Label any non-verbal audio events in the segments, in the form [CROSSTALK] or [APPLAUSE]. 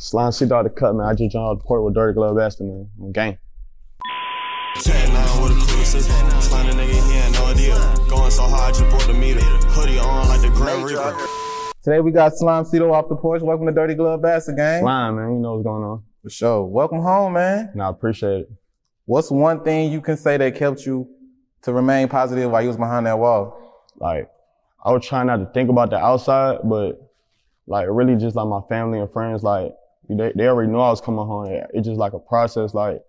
Slime seat out the cut, man. I just jumped out the port with Dirty Glove Bastard, man. I'm gang. 10 9 with a cruiser. Slime a nigga, he had no idea. Going so hard, just brought the meter. Hoodie on like the Grand Reaper. Today we got SlimeSito off the porch. Welcome to Dirty Glove Bastard gang. Slime, man. You know what's going on. For sure. Welcome home, man. And I appreciate it. What's one thing you can say that kept you to remain positive while you was behind that wall? Like, I was trying not to think about the outside, but like really just like my family and friends, like they, they already knew I was coming home. It's just like a process, like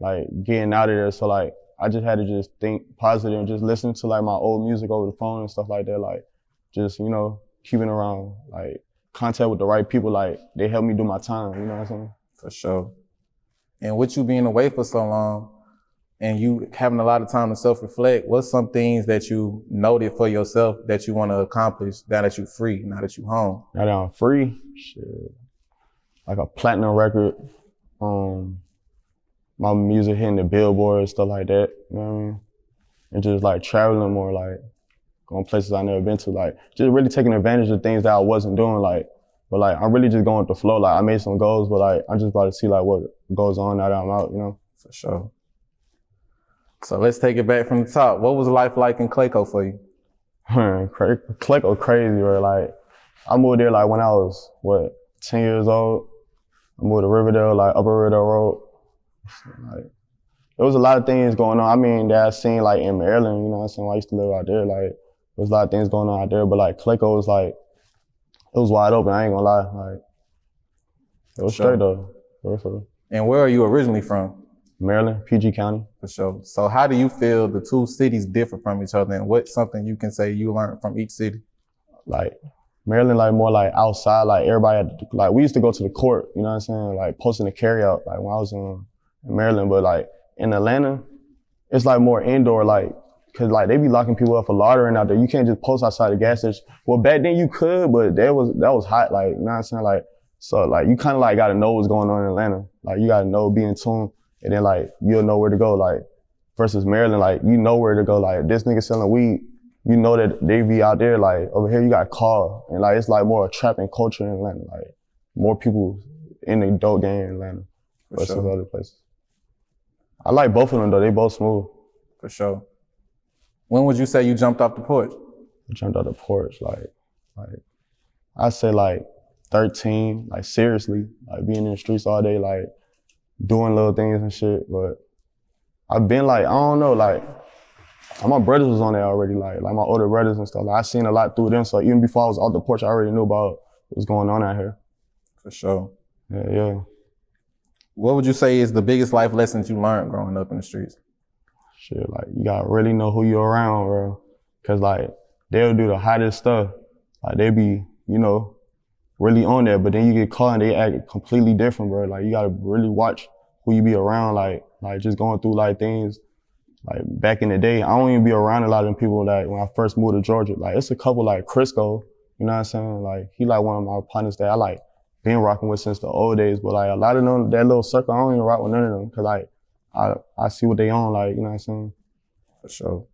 like getting out of there. So like I just had to just think positive and just listen to like my old music over the phone and stuff like that. Like just, you know, keeping around like contact with the right people, like they helped me do my time, you know what I'm saying? For sure. And with you being away for so long and you having a lot of time to self-reflect, what's some things that you noted for yourself that you want to accomplish now that you're free, now that you're home? Now that I'm free, shit, like a platinum record, um, my music hitting the billboard, stuff like that, you know what I mean? And just like traveling more, like going places I never been to, like just really taking advantage of things that I wasn't doing, like, but like I'm really just going with the flow. Like I made some goals, but like I'm just about to see like what goes on now that I'm out, you know? For sure. So let's take it back from the top. What was life like in Clayco for you? [LAUGHS] Clayco crazy, bro. Like I moved there like when I was what 10 years old. I moved to Riverdale, like Upper Riverdale Road. Like there was a lot of things going on. I mean, that I seen like in Maryland, you know what I'm saying? I used to live out there, like there was a lot of things going on out there. But like Clayco was like it was wide open. I ain't gonna lie. Like it was Sure. straight though. For for. And where are you originally from? Maryland, PG County. For sure. So how do you feel the two cities differ from each other and what's something you can say you learned from each city? like Maryland, like more like outside, like everybody had like we used to go to the court, you know what I'm saying? Like posting the carry out, like when I was in, in Maryland, but like in Atlanta, it's like more indoor, like, cause like they be locking people up for loitering out there. You can't just post outside the gas station. Well, back then you could, but that was, that was hot, like, you know what I'm saying? Like, so like you kind of like gotta know what's going on in Atlanta. Like you gotta know, be in tune, and then like you'll know where to go. Like versus Maryland, like you know where to go. Like this nigga selling weed, you know that they be out there. Like over here, you got call, and like it's like more a trapping culture in Atlanta. Like more people in the dope game in Atlanta For versus sure. other places. I like both of them though. They both smooth. For sure. When would you say you jumped off the porch? I jumped off the porch like, like I say like 13, like seriously, like being in the streets all day, like doing little things and shit. But I've been like, I don't know, like my brothers was on there already, like like my older brothers and stuff. Like I seen a lot through them. So even before I was off the porch, I already knew about what's going on out here. For sure. Yeah, yeah. What would you say is the biggest life lessons you learned growing up in the streets? Shit, like you gotta really know who you're around, bro. Cause like they'll do the hottest stuff. Like they be, you know, really on there, but then you get caught and they act completely different, bro. Like you gotta really watch who you be around. Like, like just going through like things. Like back in the day, I don't even be around a lot of them people. Like when I first moved to Georgia, like it's a couple like Crisco. You know what I'm saying? Like he like one of my partners that I like been rocking with since the old days. But like a lot of them, that little circle, I don't even rock with none of them. Cause like I I see what they on. Like you know what I'm saying? For sure.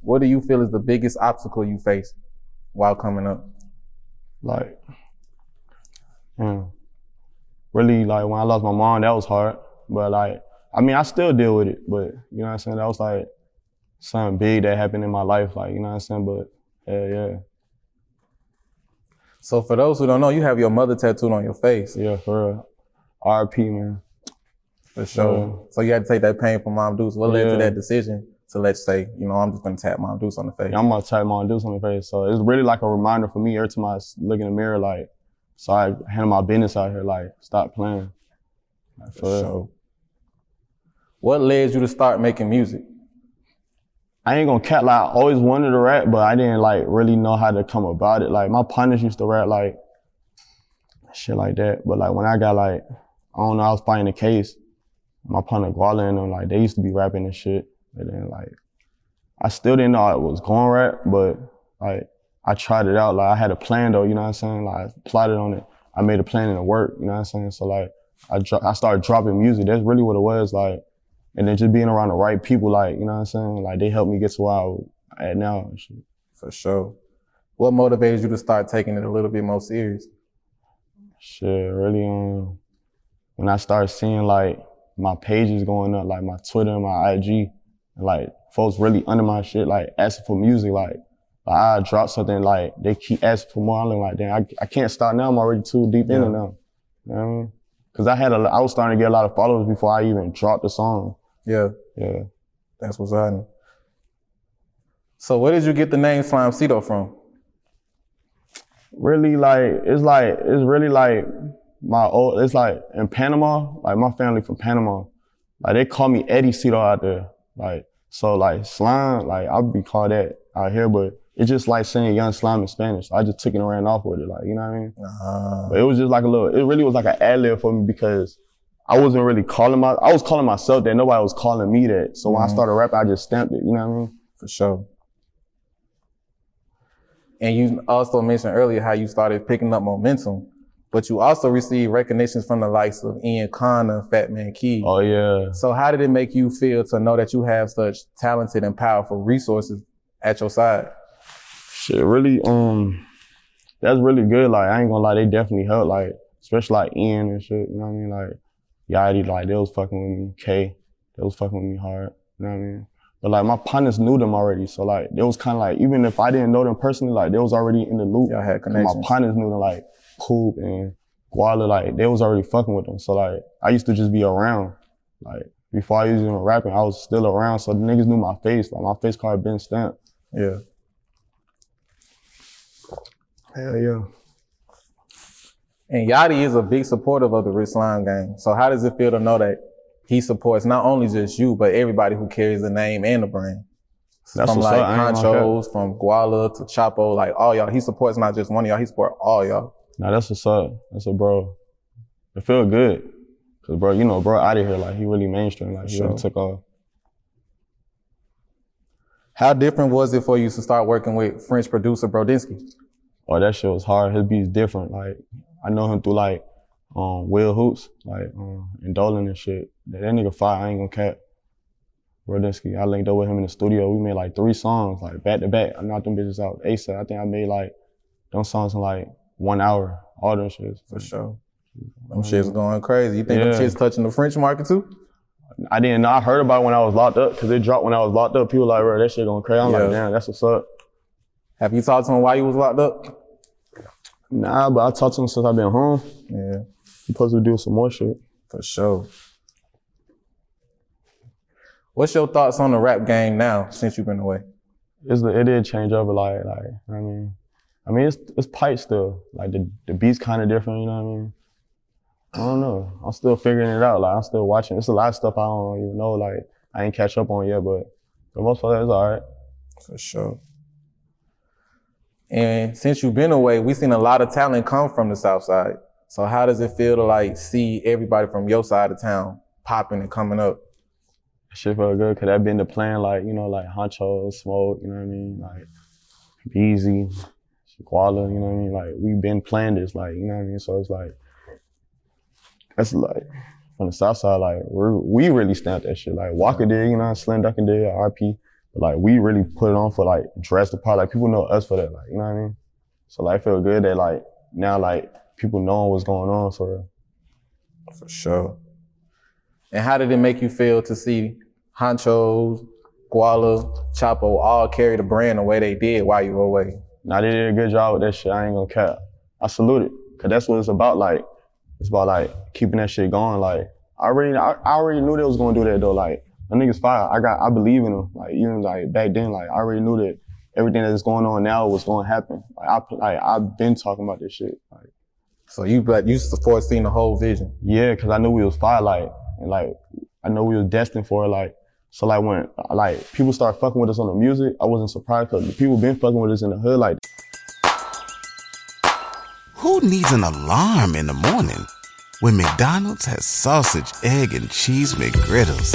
What do you feel is the biggest obstacle you face while coming up? like mm, really like when I lost my mom, that was hard. But like I mean I still deal with it, but you know what I'm saying? That was like something big that happened in my life, like, you know what I'm saying? But Yeah, yeah. So for those who don't know, you have your mother tattooed on your face. Yeah, for real. RP, man. For sure. So you had to take that pain from Mom Deuce. What led to that decision to let's say, you know, I'm just gonna tap Mom Deuce on the face? Yeah, I'm gonna tap Mom my on the face. So it's really like a reminder for me every time I look in the mirror, like, so I handle my business out here, like, stop playing. Like, For for sure. What led you to start making music? I ain't gonna cat like I always wanted to rap, but I didn't like really know how to come about it. Like my partners used to rap like shit like that. But like when I got like, I don't know, I was fighting a case. My partner Guala and them, like they used to be rapping and shit. And then like I still didn't know I was going rap, but like I tried it out. Like I had a plan though, you know what I'm saying? Like I plotted on it. I made a plan and it worked, you know what I'm saying? So like I dro- I started dropping music. That's really what it was. Like and then just being around the right people, like, you know what I'm saying? Like, they helped me get to where I'm at now. For sure. What motivated you to start taking it a little bit more serious? Shit, really, um, when I started seeing, like, my pages going up, like my Twitter and my IG, like, folks really under my shit, like, asking for music, like, like I drop something, like, they keep asking for more. I'm like, damn, I, I can't stop now. I'm already too deep in Yeah. it now. You know what I mean? Cause I had a, I was starting to get a lot of followers before I even dropped the song. Yeah, Yeah. that's what's happening. So where did you get the name SlimeSito from? really like it's like it's really like my old it's like in Panama, like my family from Panama. Like they call me Eddie Cito out there. Like so like slime, like I'll be called that out here, but it's just like saying young slime in Spanish. So I just took it and ran off with it, like you know what I mean? Uh, But it was just like a little it really was like an ad lib for me because I wasn't really calling my I was calling myself that, nobody was calling me that. So when I Mhm. started rapping, I just stamped it, you know what I mean? for sure. And you also mentioned earlier how you started picking up momentum, but you also received recognitions from the likes of Ian Connor, Fat Man Key. Oh yeah. So how did it make you feel to know that you have such talented and powerful resources at your side? Shit, really, um, that's really good. Like, I ain't gonna lie, they definitely helped. Like, especially like Ian and shit. You know what I mean? Like, Yachty, like they was fucking with me. K, they was fucking with me hard. You know what I mean? But like my partners knew them already, so like it was kind of like even if I didn't know them personally, like they was already in the loop. Y'all had 'Cause My connections. partners knew them, like Coop and Guala, like they was already fucking with them. So like I used to just be around. Like before I was even rapping, I was still around. So the niggas knew my face. Like my face card been stamped. Yeah. Hell yeah. And Yachty is a big supporter of the Rich Slime gang. So how does it feel to know that he supports not only just you, but everybody who carries the name and the brand? That's from like Conchos, I ain't gonna cap. Honchos, from Guala to Chapo, like all y'all. He supports not just one of y'all, he supports all y'all. Nah, that's what's up. That's a bro. It feel good. Cause bro, you know, bro out of here, like he really mainstream. Like he Sure. really took off. How different was it for you to start working with French producer Brodinski? Oh, that shit was hard. His beats different. Like I know him through like um Will Hoops, like um and Dolan and shit. That, that nigga fire, I ain't gonna cap. Brodinski, I linked up with him in the studio. We made like three songs, like back to back. I knocked them bitches out ASAP. I think I made like them songs in like one hour. All them shits. For sure. Them shit's going crazy. You think them shit's touching the French market too? I didn't know. I heard about it when I was locked up because it dropped when I was locked up. People like, bro, that shit going crazy. I'm Yeah. like, damn, that's what's up. Have you talked to him while you was locked up? Nah, but I talked to him since I've been home. Yeah, He supposed to do some more shit. for sure. What's your thoughts on the rap game now since you've been away? It's, it did change over, a lot. Like, I mean, I mean, it's it's pipe still. Like the the beats kind of different. You know what I mean? I don't know. I'm still figuring it out. Like I'm still watching. It's a lot of stuff I don't even know. Like I ain't catch up on yet, but for the most part, it's all right. For sure. And since you've been away, we've seen a lot of talent come from the South Side. So how does it feel to like see everybody from your side of town popping and coming up? Shit felt good because that been the plan. Like you know, like Honcho, Smoke. You know what I mean? Like Beezy, Guala. You know what I mean? Like we've been playing this. Like you know what I mean? So it's like that's like from the south side. Like we we really stamped that shit. Like Waka did. You know, Slim Dunkin did. RP. Like we really put it on for like dress the part. Like people know us for that. Like you know what I mean? So like I feel good that like now like people know what's going on for real. For sure. And how did it make you feel to see Honchos, Guala, Chapo all carry the brand the way they did while you were away? now they did a good job with that shit. I ain't gonna cap. I salute it. Cause that's what it's about. Like, it's about like keeping that shit going. Like, I already, I, I already knew they was gonna do that though. Like, the niggas fire. I got, I believe in them. Like, even like back then, like I already knew that everything that's going on now was gonna happen. Like, I, like I've been talking about this shit. Like, So you but you foreseen the whole vision. yeah, cause I knew we was fire. Like, and like, I know we was destined for it. Like, so like when like people start fucking with us on the music, I wasn't surprised because people been fucking with us in the hood. Like, Who needs an alarm in the morning when McDonald's has sausage, egg, and cheese McGriddles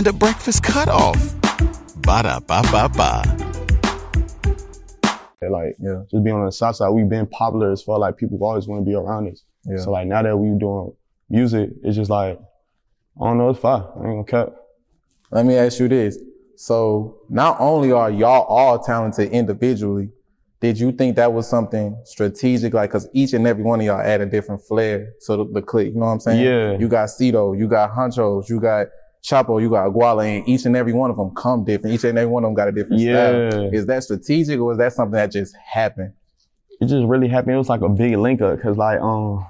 and a breakfast cutoff? Ba da ba ba ba. like Yeah. just being on the south side, we've been popular as far like people always want to be around us. Yeah. So like now that we doing music, it's just like I don't know, it's fine. I ain't gonna cut. Let me ask you this. So not only are y'all all talented individually, did you think that was something strategic? Like, cause each and every one of y'all add a different flair to the, the clique. You know what I'm saying? Yeah. You got Cito, you got Honchos, you got Chapo, you got Guala, and each and every one of them come different. Each and every one of them got a different Yeah. style. Is that strategic or is that something that just happened? It just really happened. It was like a big link up because like um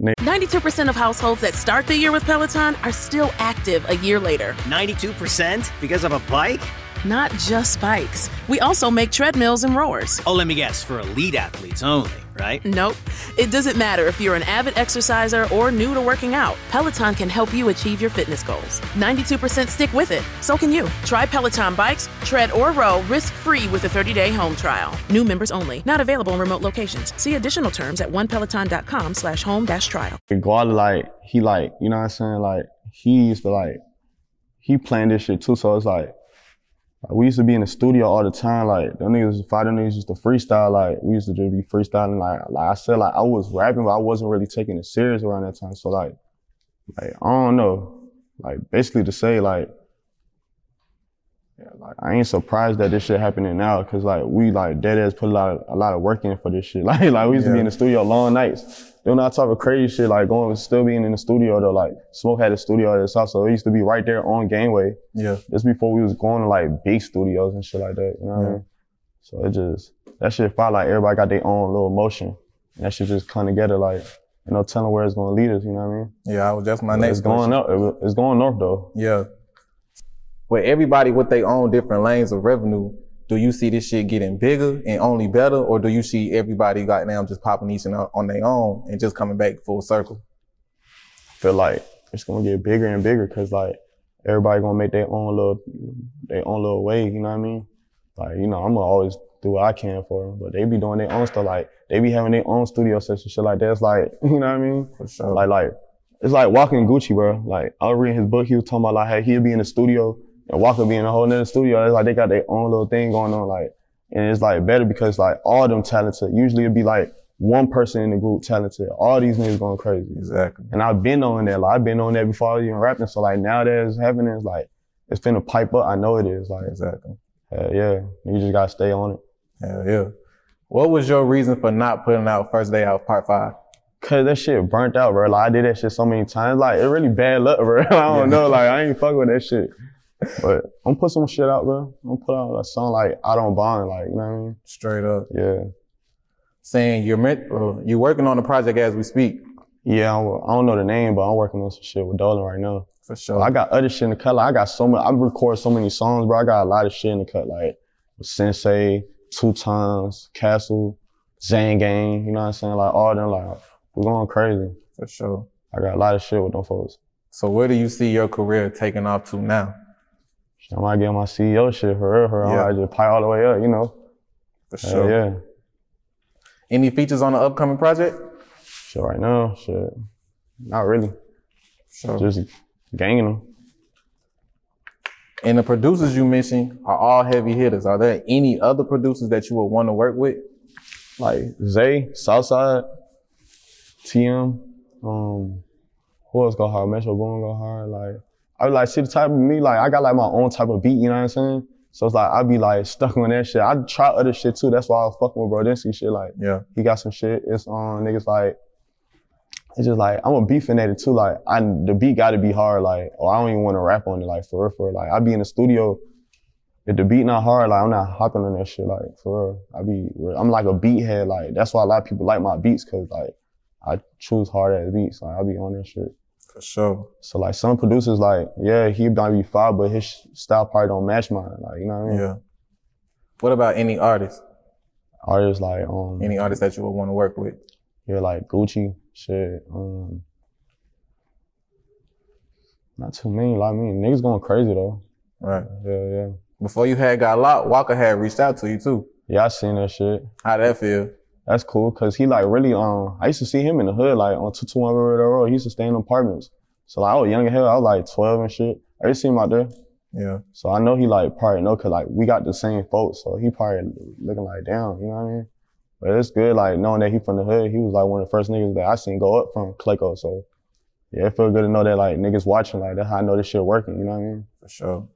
92% of households that start the year with Peloton are still active a year later. 92% because of a bike? Not just bikes. We also make treadmills and rowers. Oh, let me guess, for elite athletes only, right? Nope. It doesn't matter if you're an avid exerciser or new to working out. Peloton can help you achieve your fitness goals. 92% stick with it. So can you. Try Peloton bikes, tread or row risk-free with a 30-day home trial. New members only. Not available in remote locations. See additional terms at onepeloton.com slash home dash trial. Guala like he like, you know what I'm saying? Like he used to like he planned this shit too. So it's like like, we used to be in the studio all the time. Like them niggas, five them niggas used to freestyle. Like we used to just be freestyling. Like like I said, like I was rapping, but I wasn't really taking it serious around that time. So like like I don't know. Like basically to say like yeah, like I ain't surprised that this shit happening now because like we like dead ass put a lot of, a lot of work in for this shit. [LAUGHS] Like like we used to be in the studio long nights. Doing all type of crazy shit, like going still being in the studio though. Like Smoke had a studio at his house, so it used to be right there on Gameway. Yeah. Just before we was going to like big studios and shit like that. You know what I mean? So it just that shit felt like everybody got their own little motion. And that shit just come together like you know, telling where it's gonna lead us, you know what I mean? Yeah, I was just my But next it's going question. up. It's going north though. Yeah. Where everybody with their own different lanes of revenue, do you see this shit getting bigger and only better, or do you see everybody got now just popping each and on their own and just coming back full circle? I feel like it's gonna get bigger and bigger because like everybody gonna make their own little their own little way. You know what I mean? Like you know, I'm gonna always do what I can for them, but they be doing their own stuff. Like they be having their own studio sessions, shit like that. It's like [LAUGHS] you know what I mean? For sure. Like like it's like walking Gucci, bro. Like I was reading his book. He was talking about like how he'd be in the studio and Waka be in a whole nother studio. It's like they got their own little thing going on. Like and it's like better because like all them talented. Usually it'd be like one person in the group talented. All these niggas going crazy. Exactly. And I've been on that. Like I've been on that before I was even rapping. So like now that it's happening, it's like it's finna pipe up. I know it is. Like Exactly. uh, yeah, you just gotta stay on it. Hell yeah. What was your reason for not putting out first day out part five? Cause that shit burnt out, bro. Like I did that shit so many times. Like it really bad luck, bro. [LAUGHS] I don't know. Like I ain't fuck with that shit. But I'm put some shit out, bro. I'm put out a song like I don't bond, like you know what I mean? Straight up. Yeah. Saying you're meant, uh, you're working on the project as we speak. Yeah, I'm, I don't know the name, but I'm working on some shit with Dolan right now. For sure. I got other shit in the cut. Like, I got so much. I record so many songs, bro. I got a lot of shit in the cut, like with Sensei, Two Times, Castle, Zang Gang. You know what I'm saying? Like all them. Like we're going crazy. For sure. I got a lot of shit with them folks. So where do you see your career taking off to now? I might get my CEO shit for real. For real. Yeah. I just pie all the way up. You know? For sure. yeah. Any features on the upcoming project? Shit, right now, shit. Not really. Sure. Just ganging them. And the producers you mentioned are all heavy hitters. Are there any other producers that you would want to work with? Like Zay, Southside, TM, um, who else go hard? Metro Boom go hard. Like I like see the type of me, like I got like my own type of beat, you know what I'm saying? So it's like I be like stuck on that shit. I try other shit too. That's why I was fucking with Brodinski shit. Like Yeah. he got some shit. It's on niggas like it's just like I'm a beat fanatic too. Like I the beat gotta be hard. Like or I don't even want to rap on it. Like for real, for real. Like I be in the studio if the beat not hard, like I'm not hopping on that shit. Like for real, I be I'm like a beat head. Like that's why a lot of people like my beats because like I choose hard ass beats. Like I be on that shit. For sure. So like some producers like yeah he might be fine, but his style probably don't match mine. Like you know what I mean? Yeah. What about any artist? Artists like um Any artist that you would want to work with? yeah like Gucci shit. Um, not too many. Like I mean niggas going crazy though. Right. Yeah yeah. Before you had got locked, Waka had reached out to you too. Yeah, I seen that shit. How that feel? That's cool, cause he like really um I used to see him in the hood like on two two one River Road. He used to stay in apartments. So like I was young as hell. I was like twelve and shit. I used to see him out there. Yeah. So I know he like probably know cause like we got the same folks. So he probably looking like damn, you know what I mean? But it's good like knowing that he from the hood. He was like one of the first niggas that I seen go up from Clayco. So yeah, it feel good to know that like niggas watching like that's how I know this shit working. You know what I mean? For sure.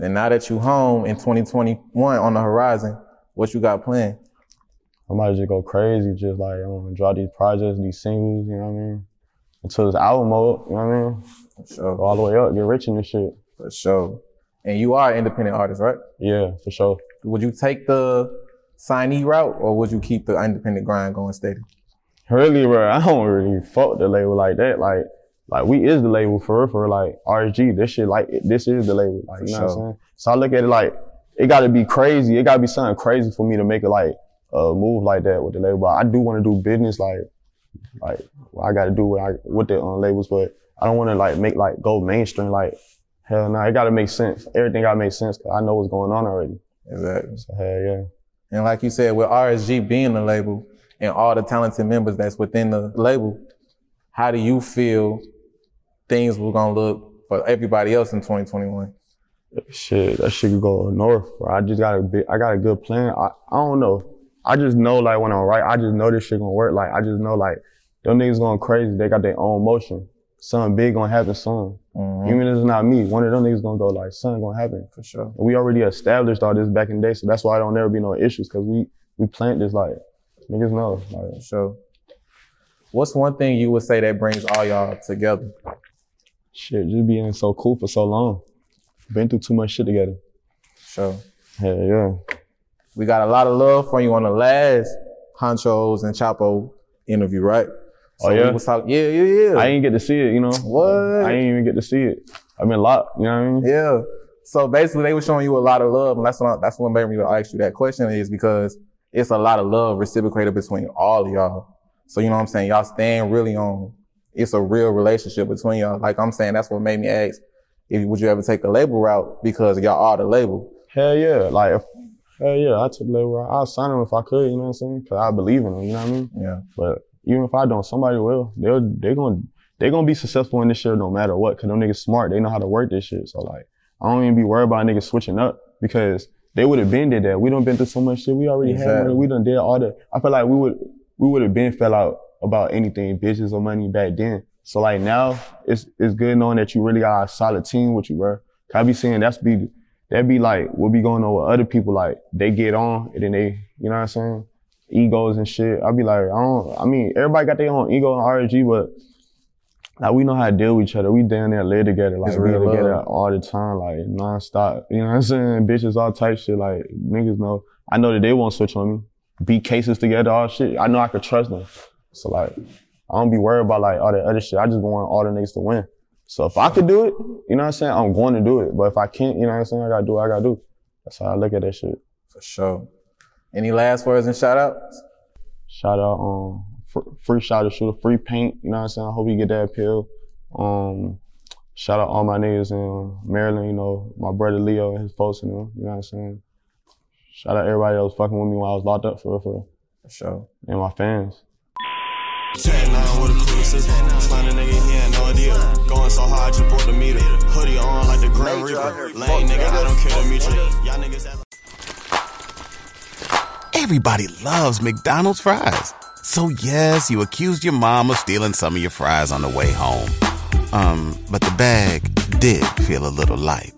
And now that you home in 2021 on the horizon, what you got planned? I might just go crazy, just like um, draw these projects, these singles, you know what I mean? Until this album mode, you know what I mean? For sure. Go all the way up, get rich in this shit. For sure. And you are an independent artist, right? Yeah, for sure. Would you take the signee route or would you keep the independent grind going steady? Really, bro, I don't really fuck the label like that. Like, like we is the label for real, for like RG. This shit, like this is the label. Like, you know what I'm saying? So I look at it like it got to be crazy. It got to be something crazy for me to make it like a move like that with the label. But I do want to do business like, like I got to do what I with the um, labels, but I don't want to like make like go mainstream. Like hell no, it got to make sense. Everything got to make sense. 'cause I know what's going on already. Exactly. So hell yeah. And like you said, with RSG being the label and all the talented members that's within the label, how do you feel things were gonna look for everybody else in 2021? Shit, that shit could go north, bro. I just got a big, I got a good plan. I, I don't know. I just know like when I'm right, I just know this shit gonna work. Like I just know like them niggas going crazy. They got their own motion. Something big gonna happen soon. Mm-hmm. Even if it's not me, one of them niggas gonna go like, something gonna happen. For sure. We already established all this back in the day, so that's why I don't ever be no issues, cause we we plant this like niggas know. Like, So, what's one thing you would say that brings all y'all together? shit, just being so cool for so long. Been through too much shit together. Sure. Hell yeah. We got a lot of love from you on the last Honchos and Chapo interview, right? Oh, yeah? We was talking, yeah, yeah, yeah. I didn't get to see it, you know. What? I didn't even get to see it. I mean, been locked, you know what I mean? Yeah. So basically, they were showing you a lot of love, and that's what that's what made me ask you that question is because it's a lot of love reciprocated between all of y'all. So you know what I'm saying? Y'all stand really on. It's a real relationship between y'all. Like I'm saying, that's what made me ask if would you ever take the label route because y'all are the label. Hell yeah. Like, hell yeah, I took the label route. I'll sign them if I could, you know what I'm saying? Cause I believe in them, you know what I mean? Yeah. But even if I don't, somebody will. They're, they're gonna, they're gonna be successful in this shit no matter what. Cause them niggas smart. They know how to work this shit. So like, I don't even be worried about niggas switching up because they would have been did that. We done been through so much shit. We already had money. We done did all the, I feel like we would, we would have been fell out about anything, bitches or money back then. So like now, it's it's good knowing that you really got a solid team with you, bro. 'Cause I be saying that's be that be like what be going on with other people. Like they get on and then they, you know what I'm saying, egos and shit. I be like, I don't. I mean, everybody got their own ego and RG, but like we know how to deal with each other. We down there live together, like we together love. all the time, like nonstop. You know what I'm saying? Bitches, all type shit. Like niggas know. I know that they won't switch on me. Beat cases together, all shit. I know I could trust them. So like, I don't be worried about like all that other shit. I just want all the niggas to win. So if I could do it, you know what I'm saying? I'm going to do it. But if I can't, you know what I'm saying? I gotta do what I gotta do. That's how I look at that shit. For sure. Any last words and shout outs? Shout out, um, fr- free shot to shoot, free paint. You know what I'm saying? I hope you get that appeal. Um, shout out all my niggas in Maryland. You know, my brother Leo and his folks and them. You know what I'm saying? Shout out everybody that was fucking with me when I was locked up for real, for real. For sure. And my fans. 10 9 with a cruiser. Slime a nigga, he had no idea. Going so hard, just brought the meter. Hoodie on like the Grand Reaper. Lame nigga, I don't care to meet you. Y'all niggas have Everybody loves McDonald's fries. So yes, you accused your mom of stealing some of your fries on the way home. Um, but the bag did feel a little light.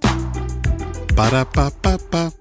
Ba-da-ba-ba-ba.